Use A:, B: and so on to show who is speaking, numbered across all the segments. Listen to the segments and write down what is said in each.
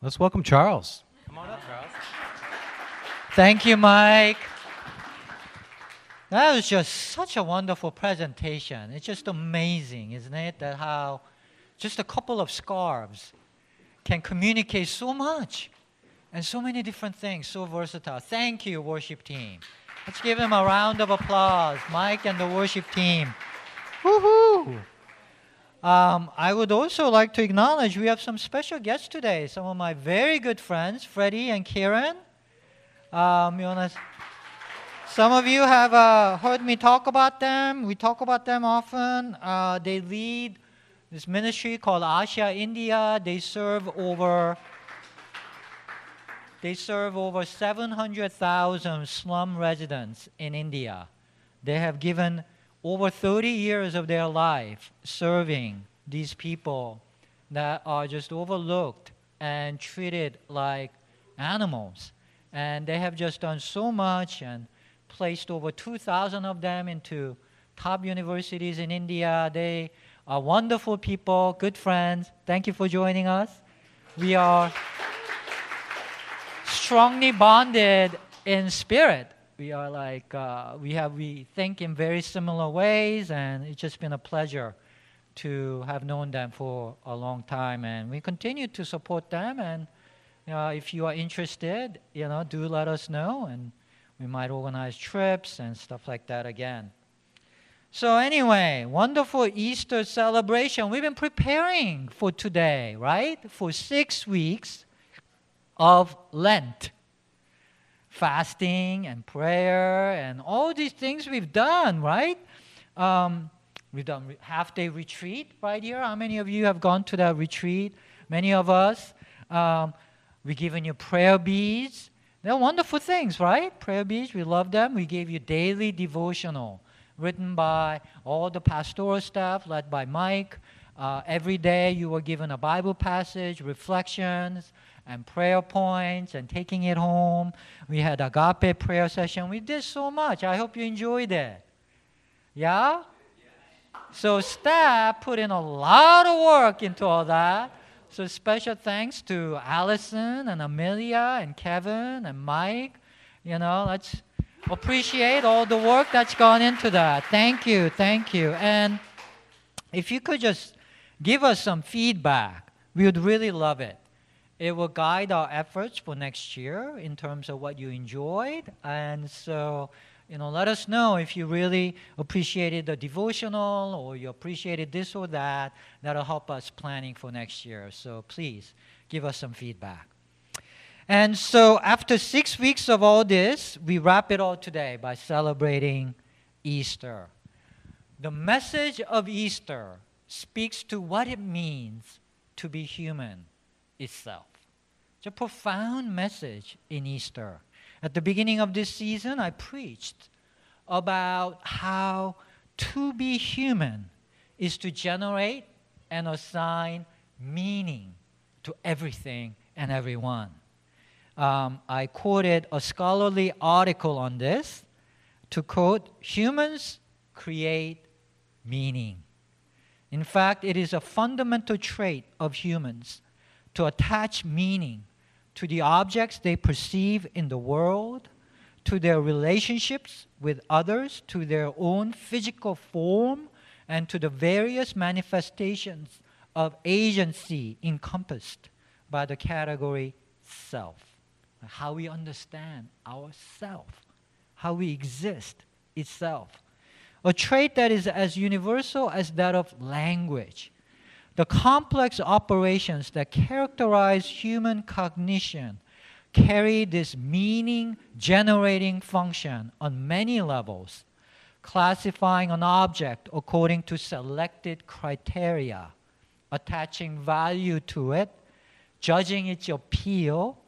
A: Let's welcome Charles. Come on up, Charles.
B: Thank you, Mike. That was just such a wonderful presentation. It's just amazing, isn't it? That how just a couple of scarves can communicate so much and so many different things, so versatile. Thank you, worship team. Let's give them a round of applause, Mike and the worship team. Woohoo! Um, I would also like to acknowledge we have some special guests today. Some of my very good friends, Freddie and Kiran. Um, wanna, some of you have uh, heard me talk about them. We talk about them often. Uh, they lead this ministry called Asha India. They serve over they serve over 700,000 slum residents in India. They have given over 30 years of their life serving these people that are just overlooked and treated like animals. And they have just done so much and placed over 2,000 of them into top universities in India. They are wonderful people, good friends. Thank you for joining us. We are strongly bonded in spirit. We are like, uh, we have, we think in very similar ways, and it's just been a pleasure to have known them for a long time. And we continue to support them. And uh, if you are interested, you know, do let us know, and we might organize trips and stuff like that again. So, anyway, wonderful Easter celebration. We've been preparing for today, right? For six weeks of Lent. Fasting and prayer and all these things we've done, right? Um, we've done half day retreat right here. How many of you have gone to that retreat? Many of us. Um, we've given you prayer beads. They're wonderful things, right? Prayer beads, we love them. We gave you daily devotional written by all the pastoral staff, led by Mike. Uh, every day you were given a Bible passage, reflections, and prayer points and taking it home. We had agape prayer session. We did so much. I hope you enjoyed it. Yeah? So staff put in a lot of work into all that. So special thanks to Allison and Amelia and Kevin and Mike. You know, let's appreciate all the work that's gone into that. Thank you, thank you. And if you could just give us some feedback, we would really love it. It will guide our efforts for next year in terms of what you enjoyed. And so, you know, let us know if you really appreciated the devotional or you appreciated this or that. That'll help us planning for next year. So please give us some feedback. And so, after six weeks of all this, we wrap it all today by celebrating Easter. The message of Easter speaks to what it means to be human itself. It's a profound message in Easter. At the beginning of this season, I preached about how to be human is to generate and assign meaning to everything and everyone. Um, I quoted a scholarly article on this to quote humans create meaning. In fact, it is a fundamental trait of humans to attach meaning to the objects they perceive in the world, to their relationships with others, to their own physical form, and to the various manifestations of agency encompassed by the category self. How we understand ourself, how we exist itself. A trait that is as universal as that of language the complex operations that characterize human cognition carry this meaning generating function on many levels, classifying an object according to selected criteria, attaching value to it, judging its appeal,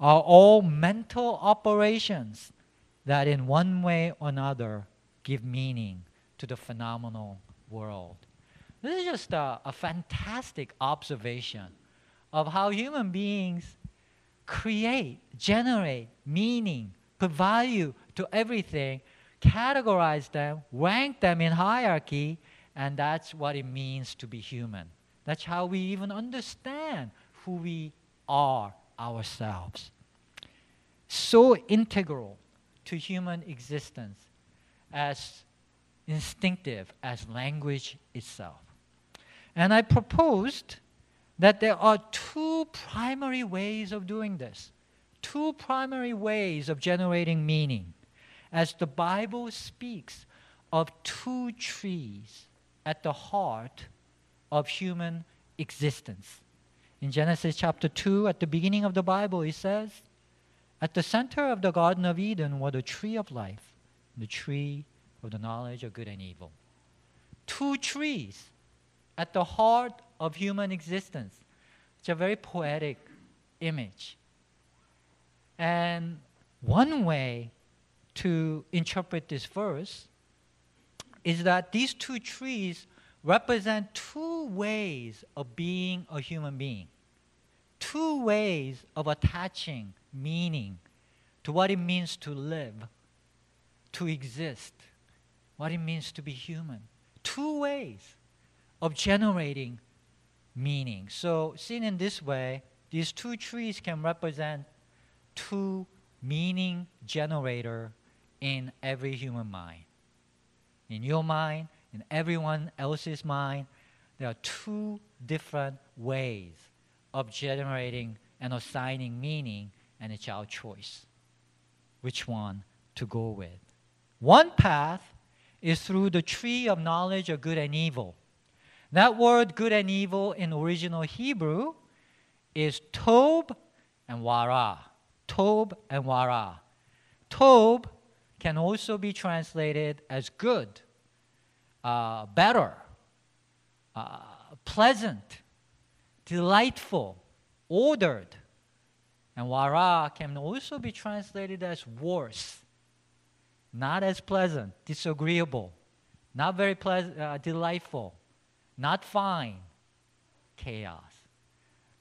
B: are all mental operations that, in one way or another, give meaning to the phenomenal world. This is just a, a fantastic observation of how human beings create, generate meaning, put value to everything, categorize them, rank them in hierarchy, and that's what it means to be human. That's how we even understand who we are ourselves. So integral to human existence as instinctive as language itself. And I proposed that there are two primary ways of doing this, two primary ways of generating meaning, as the Bible speaks of two trees at the heart of human existence. In Genesis chapter 2, at the beginning of the Bible, it says, At the center of the Garden of Eden was the tree of life, the tree of the knowledge of good and evil. Two trees at the heart of human existence. It's a very poetic image. And one way to interpret this verse is that these two trees represent two ways of being a human being, two ways of attaching meaning to what it means to live, to exist, what it means to be human. Two ways of generating meaning. So, seen in this way, these two trees can represent two meaning generator in every human mind. In your mind, in everyone else's mind, there are two different ways of generating and assigning meaning, and it's our choice which one to go with. One path is through the tree of knowledge of good and evil. That word good and evil in original Hebrew is tob and wara. Tob and wara. Tob can also be translated as good, uh, better, uh, pleasant, delightful, ordered. And wara can also be translated as worse, not as pleasant, disagreeable, not very pleasant, uh, delightful, not fine, chaos.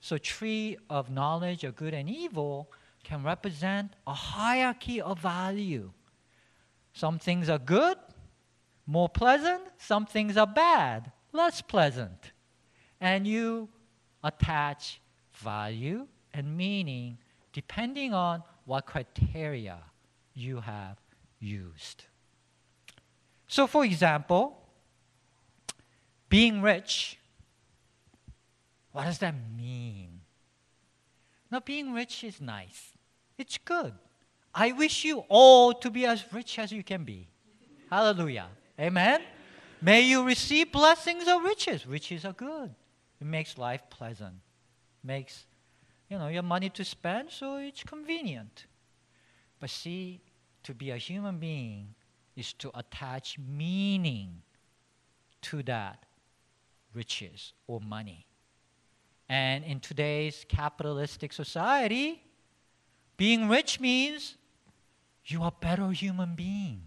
B: So, tree of knowledge of good and evil can represent a hierarchy of value. Some things are good, more pleasant. Some things are bad, less pleasant. And you attach value and meaning depending on what criteria you have used. So, for example, being rich, what does that mean? Now, being rich is nice, it's good. I wish you all to be as rich as you can be. Hallelujah. Amen. May you receive blessings of riches. Riches are good. It makes life pleasant. Makes you know, you have money to spend, so it's convenient. But see, to be a human being is to attach meaning to that riches or money. And in today's capitalistic society, being rich means you are a better human being.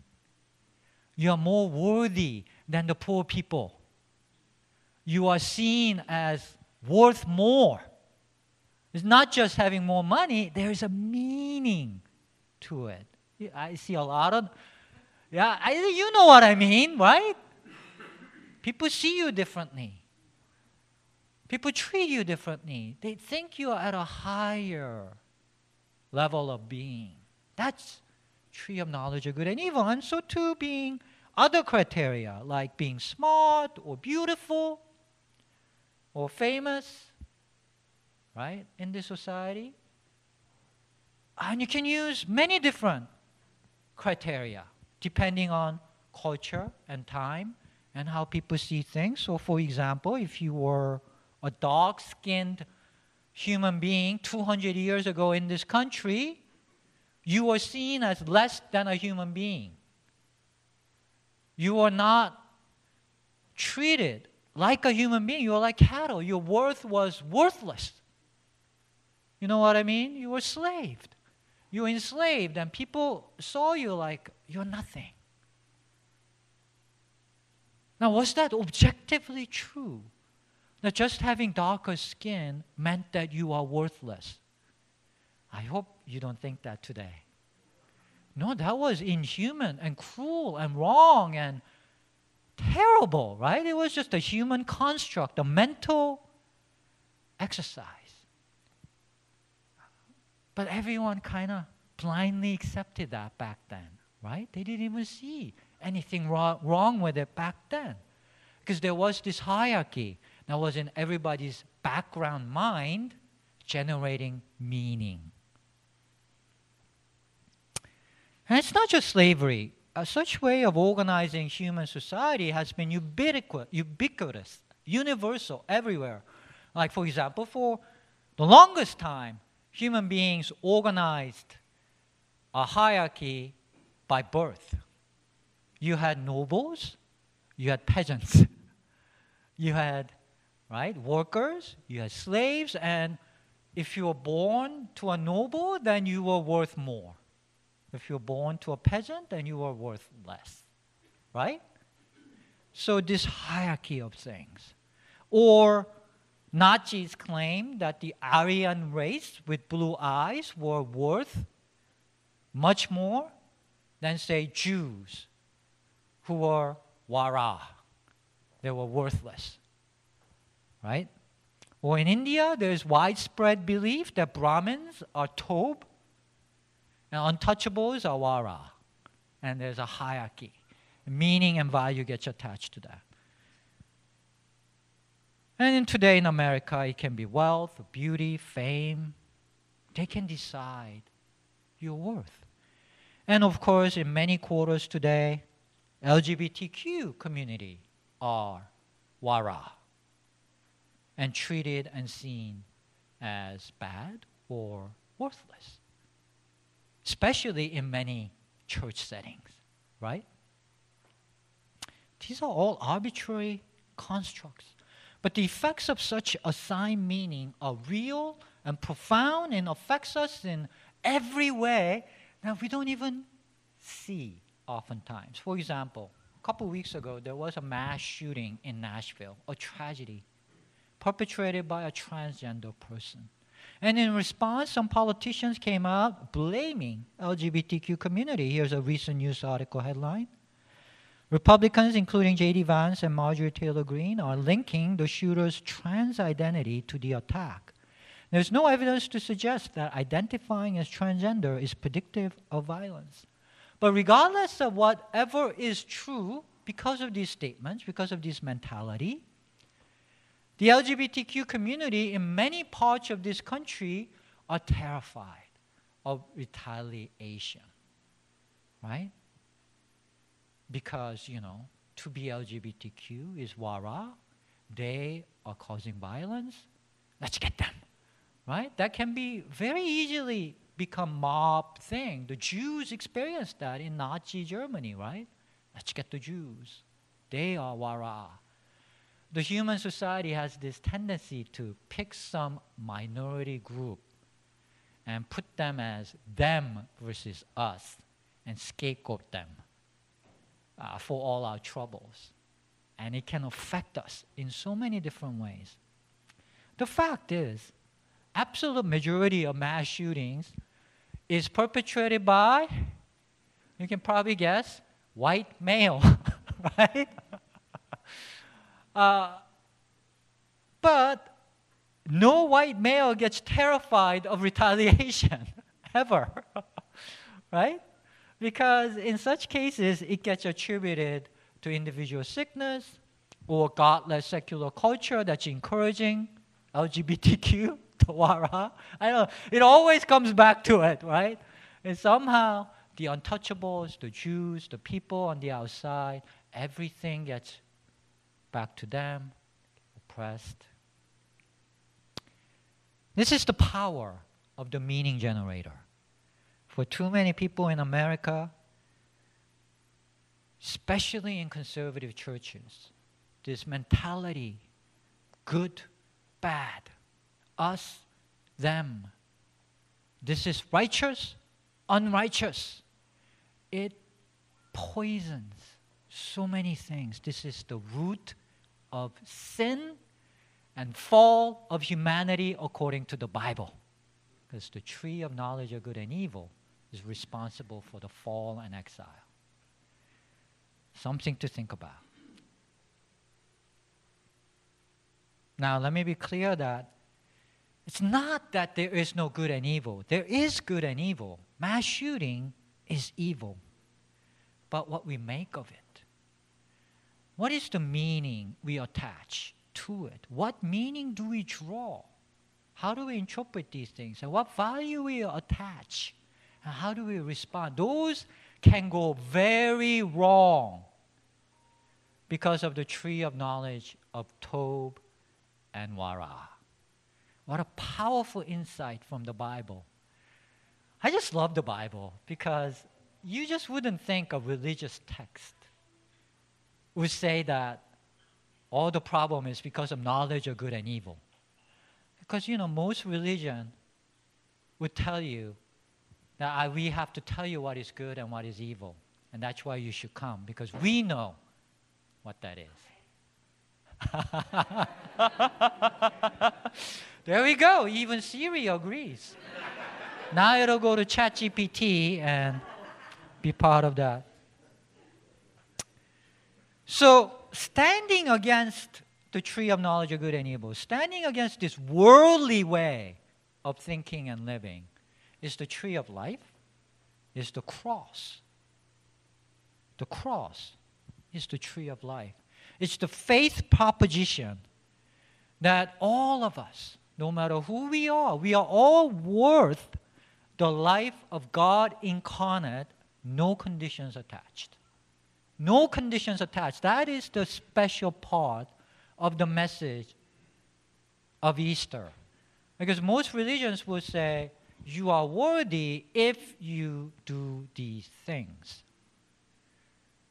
B: You are more worthy than the poor people. You are seen as worth more. It's not just having more money, there's a meaning to it. I see a lot of, yeah, I, you know what I mean, right? People see you differently. People treat you differently. They think you are at a higher level of being. That's tree of knowledge of good and evil. And so too being other criteria like being smart or beautiful or famous, right, in this society. And you can use many different criteria depending on culture and time and how people see things. So, for example, if you were a dark skinned human being 200 years ago in this country, you were seen as less than a human being. You were not treated like a human being. You were like cattle. Your worth was worthless. You know what I mean? You were enslaved. You were enslaved, and people saw you like you're nothing. Now, was that objectively true? That just having darker skin meant that you are worthless? I hope you don't think that today. No, that was inhuman and cruel and wrong and terrible, right? It was just a human construct, a mental exercise. But everyone kind of blindly accepted that back then, right? They didn't even see anything wrong, with it back then. Because there was this hierarchy that was in everybody's background mind generating meaning. And it's not just slavery. A such way of organizing human society has been ubiquitous, ubiquitous, universal, everywhere. Like, for example, for the longest time, human beings organized a hierarchy by birth. You had nobles, you had peasants, you had right workers, you had slaves, and if you were born to a noble, then you were worth more. If you're born to a peasant, then you are worth less. Right? So, this hierarchy of things. Or Nazis claimed that the Aryan race with blue eyes were worth much more than, say, Jews who were wara. They were worthless. Right? Or in India, there's widespread belief that Brahmins are tob and untouchables are wara. And there's a hierarchy. Meaning and value gets attached to that. And in today in America, it can be wealth, beauty, fame. They can decide your worth. And of course, in many quarters today, LGBTQ community are wara and treated and seen as bad or worthless especially in many church settings, right? These are all arbitrary constructs. But the effects of such assigned meaning are real and profound and affects us in every way that we don't even see oftentimes. For example, a couple weeks ago, there was a mass shooting in Nashville, a tragedy perpetrated by a transgender person. And in response, some politicians came out blaming LGBTQ community. Here's a recent news article headline. Republicans, including J.D. Vance and Marjorie Taylor Greene, are linking the shooter's trans identity to the attack. There's no evidence to suggest that identifying as transgender is predictive of violence. But regardless of whatever is true, because of these statements, because of this mentality, the LGBTQ community in many parts of this country are terrified of retaliation, right? Because, you know, to be LGBTQ is wara, they are causing violence, let's get them, right? That can be very easily become mob thing. The Jews experienced that in Nazi Germany, right? Let's get the Jews. They are wara the human society has this tendency to pick some minority group and put them as them versus us and scapegoat them uh, for all our troubles. And it can affect us in so many different ways. The fact is, absolute majority of mass shootings is perpetrated by, you can probably guess, white male, right? Uh, but no white male gets terrified of retaliation ever, right? Because in such cases, it gets attributed to individual sickness or godless secular culture that's encouraging LGBTQ, Tawara. I know it always comes back to it, right? And somehow the untouchables, the Jews, the people on the outside, everything gets back to them, oppressed. This is the power of the meaning generator. For too many people in America, especially in conservative churches, this mentality good, bad, us, them. This is righteous, unrighteous. It poisons so many things. This is the root of sin and fall of humanity according to the Bible. Because the tree of knowledge of good and evil is responsible for the fall and exile. Something to think about. Now, let me be clear that It's not that there is no good and evil. There is good and evil. Mass shooting is evil. But what we make of it. What is the meaning we attach to it? What meaning do we draw? How do we interpret these things? And what value we attach? And how do we respond? Those can go very wrong because of the tree of knowledge of Tob and Wara. What a powerful insight from the Bible. I just love the Bible because you just wouldn't think a religious text would say that all the problem is because of knowledge of good and evil. Because, you know, most religion would tell you that I, we have to tell you what is good and what is evil. And that's why you should come, because we know what that is. there we go. Even Siri agrees. now it'll go to ChatGPT and be part of that. So, standing against the tree of knowledge of good and evil, standing against this worldly way of thinking and living, is the tree of life, is the cross. The cross is the tree of life. It's the faith proposition that all of us, no matter who we are, we are all worth the life of God incarnate, no conditions attached. No conditions attached. That is the special part of the message of Easter. Because most religions will say, you are worthy if you do these things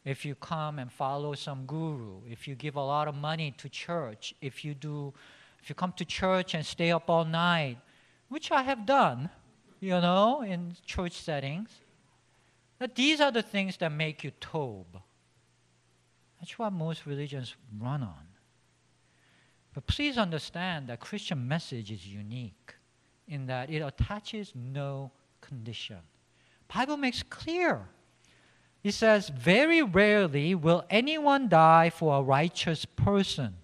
B: if you come and follow some guru, if you give a lot of money to church, if you do, if you come to church and stay up all night, which I have done, you know, in church settings, that these are the things that make you tob. That's what most religions run on. But please understand that Christian message is unique in that it attaches no condition. Bible makes clear It says, Very rarely will anyone die for a righteous person,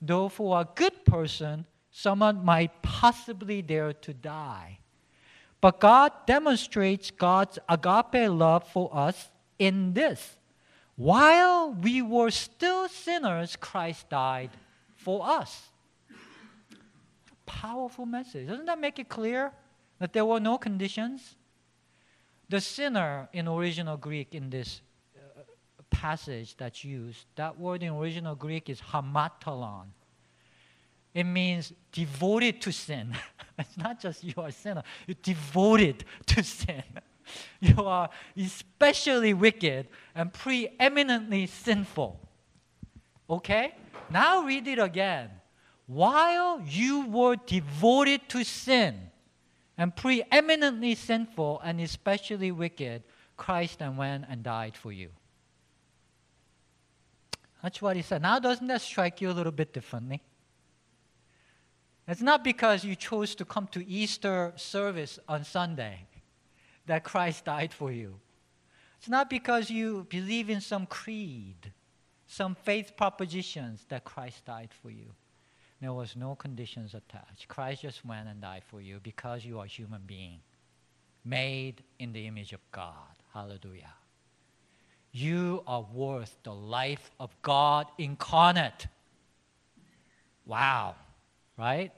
B: though for a good person, someone might possibly dare to die. But God demonstrates God's agape love for us in this. While we were still sinners, Christ died for us. Powerful message. Doesn't that make it clear that there were no conditions? The sinner in original Greek in this passage that's used, that word in original Greek is hamartolon. It means devoted to sin. it's not just you are a sinner, you're devoted to sin. You are especially wicked and preeminently sinful. Okay? Now read it again. While you were devoted to sin, and preeminently sinful and especially wicked, Christ then went and died for you. That's what he said. Now, doesn't that strike you a little bit differently? It's not because you chose to come to Easter service on Sunday that Christ died for you. It's not because you believe in some creed, some faith propositions that Christ died for you. There was no conditions attached. Christ just went and died for you because you are a human being, made in the image of God. Hallelujah. You are worth the life of God incarnate. Wow, right?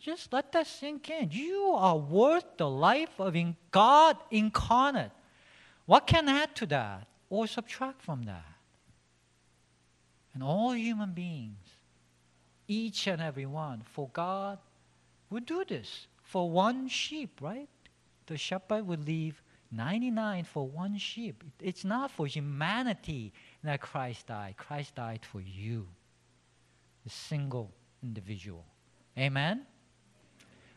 B: Just let that sink in. You are worth the life of in God incarnate. What can add to that or subtract from that? And all human beings each and every one. For God would do this for one sheep, right? The shepherd would leave 99 for one sheep. It's not for humanity that Christ died. Christ died for you, a single individual. Amen?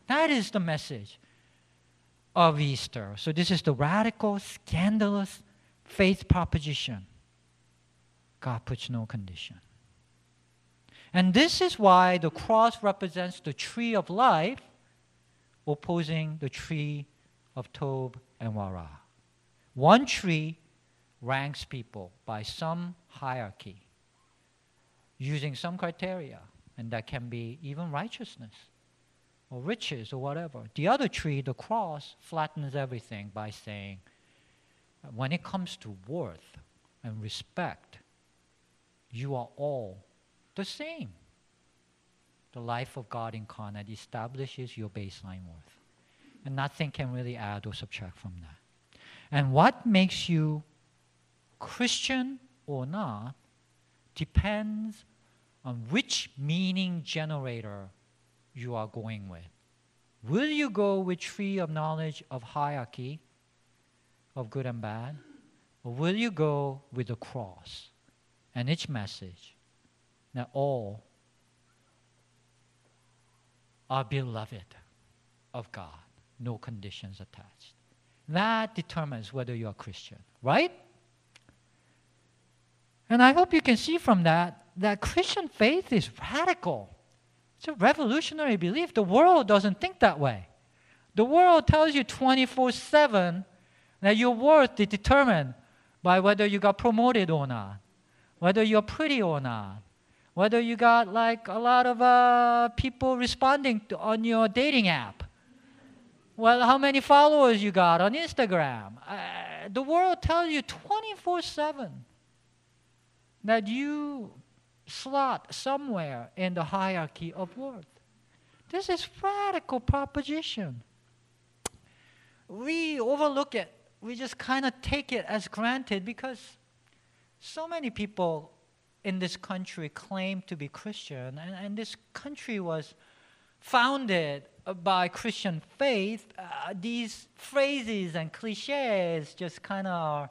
B: That is the message of Easter. So, this is the radical, scandalous faith proposition. God puts no condition. And this is why the cross represents the tree of life opposing the tree of Tob and Wara. One tree ranks people by some hierarchy using some criteria, and that can be even righteousness or riches or whatever. The other tree, the cross, flattens everything by saying, when it comes to worth and respect, you are all the same. The life of God incarnate establishes your baseline worth. And nothing can really add or subtract from that. And what makes you Christian or not depends on which meaning generator you are going with. Will you go with tree of knowledge of hierarchy of good and bad? Or will you go with the cross and its message that all are beloved of God, no conditions attached? That determines whether you're a Christian, right? And I hope you can see from that that Christian faith is radical. It's a revolutionary belief. The world doesn't think that way. The world tells you 24 7 that your worth is determined by whether you got promoted or not, whether you're pretty or not, whether you got like a lot of uh, people responding to, on your dating app. Well, how many followers you got on Instagram? Uh, the world tells you 24 7 that you slot somewhere in the hierarchy of worth. This is radical proposition. We overlook it. We just kind of take it as granted because so many people in this country claim to be Christian, and, and this country was founded by Christian faith. Uh, these phrases and cliches just kind of are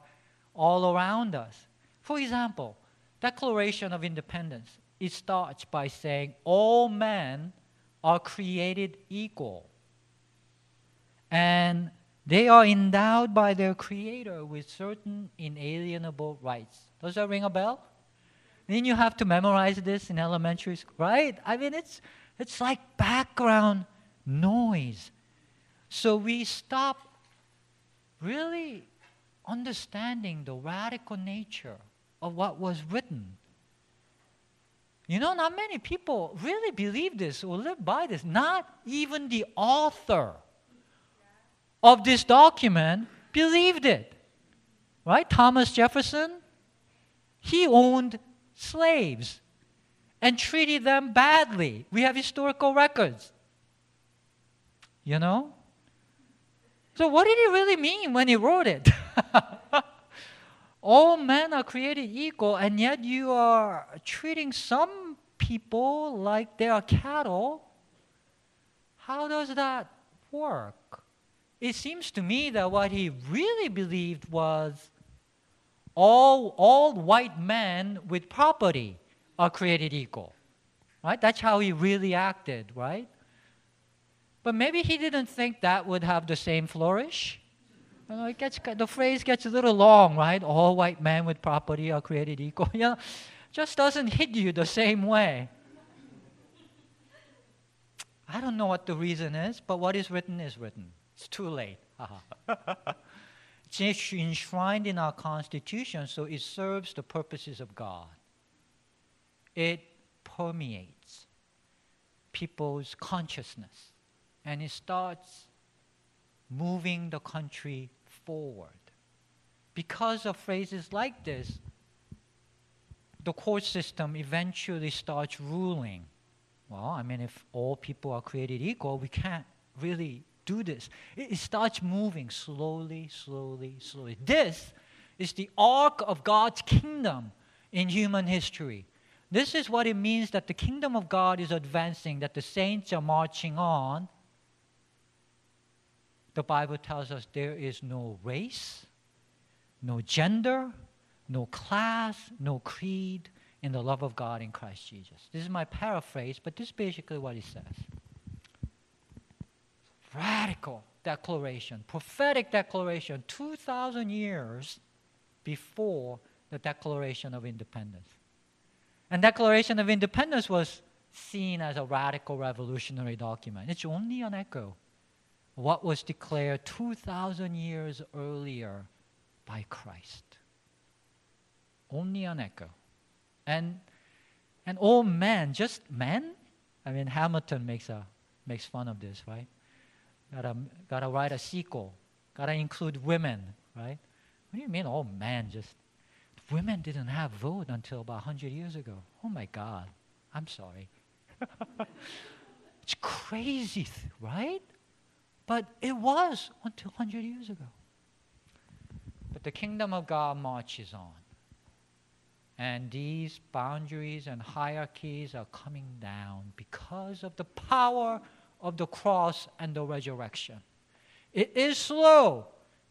B: all around us. For example, Declaration of Independence, it starts by saying all men are created equal. And they are endowed by their Creator with certain inalienable rights. Does that ring a bell? Then you have to memorize this in elementary school, right? I mean, it's, it's like background noise. So we stop really understanding the radical nature of what was written. You know, not many people really believe this or live by this. Not even the author of this document believed it. Right? Thomas Jefferson, he owned slaves and treated them badly. We have historical records. You know? So, what did he really mean when he wrote it? all men are created equal, and yet you are treating some people like they are cattle. How does that work? It seems to me that what he really believed was all, all white men with property are created equal. Right? That's how he really acted, right? But maybe he didn't think that would have the same flourish. You know, it gets, the phrase gets a little long, right? All white men with property are created equal. You know, just doesn't hit you the same way. I don't know what the reason is, but what is written is written. It's too late. it's enshrined in our Constitution, so it serves the purposes of God. It permeates people's consciousness, and it starts moving the country forward. Because of phrases like this, the court system eventually starts ruling. Well, I mean, if all people are created equal, we can't really do this. It, starts moving slowly, slowly, slowly. This is the arc of God's kingdom in human history. This is what it means that the kingdom of God is advancing, that the saints are marching on, the Bible tells us there is no race, no gender, no class, no creed in the love of God in Christ Jesus. This is my paraphrase, but this is basically what it says. Radical declaration, prophetic declaration, 2,000 years before the Declaration of Independence. And Declaration of Independence was seen as a radical revolutionary document. It's only an echo what was declared 2,000 years earlier by Christ. Only an echo. And, and all men, just men, I mean, Hamilton makes a makes fun of this, right? Gotta, gotta write a sequel. Gotta include women, right? What do you mean, oh man, just women didn't have vote until about 100 years ago. Oh my God, I'm sorry. it's crazy, right? But it was 200 years ago. But the kingdom of God marches on. And these boundaries and hierarchies are coming down because of the power of the cross and the resurrection. It is slow,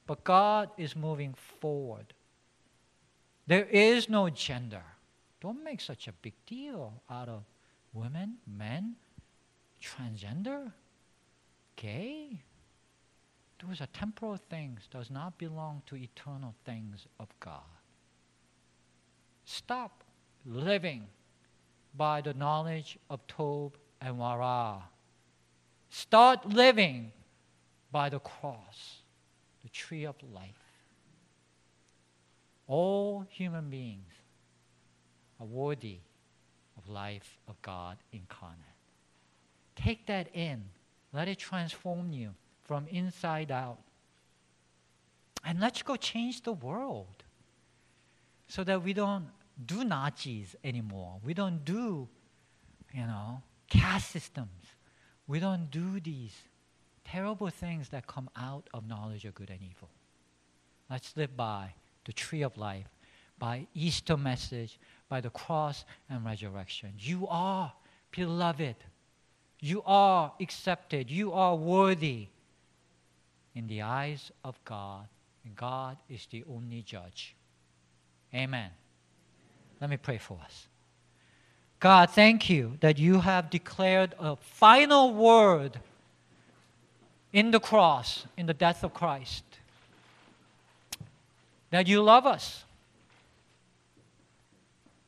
B: but God is moving forward. There is no gender. Don't make such a big deal out of women, men, transgender, gay. Those are temporal things, does not belong to eternal things of God. Stop living by the knowledge of Tob and Wara. Start living by the cross, the tree of life. All human beings are worthy of life of God incarnate. Take that in. Let it transform you from inside out. And let's go change the world so that we don't do Nazis anymore. We don't do, you know, caste systems. We don't do these terrible things that come out of knowledge of good and evil. Let's live by the tree of life, by Easter message, by the cross and resurrection. You are beloved. You are accepted. You are worthy in the eyes of God. And God is the only judge. Amen. Let me pray for us. God, thank you that you have declared a final word in the cross, in the death of Christ. That you love us.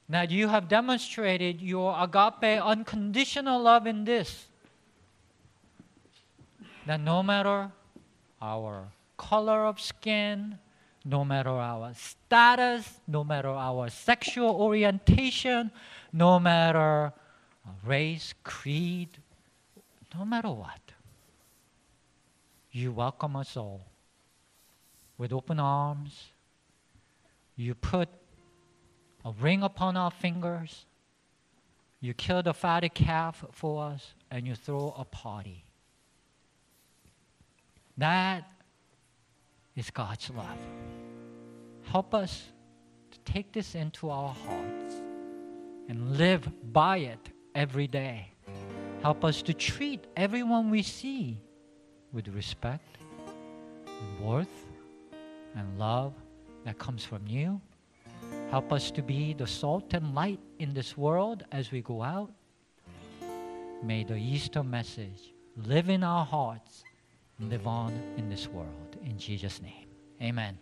B: That you have demonstrated your agape, unconditional love in this. That no matter our color of skin, no matter our status, no matter our sexual orientation, no matter race, creed, no matter what. You welcome us all with open arms. You put a ring upon our fingers. You kill the fatted calf for us, and you throw a party. That is God's love. Help us to take this into our hearts and live by it every day. Help us to treat everyone we see with respect, and worth, and love that comes from you. Help us to be the salt and light in this world as we go out. May the Easter message live in our hearts live on in this world. In Jesus' name, amen.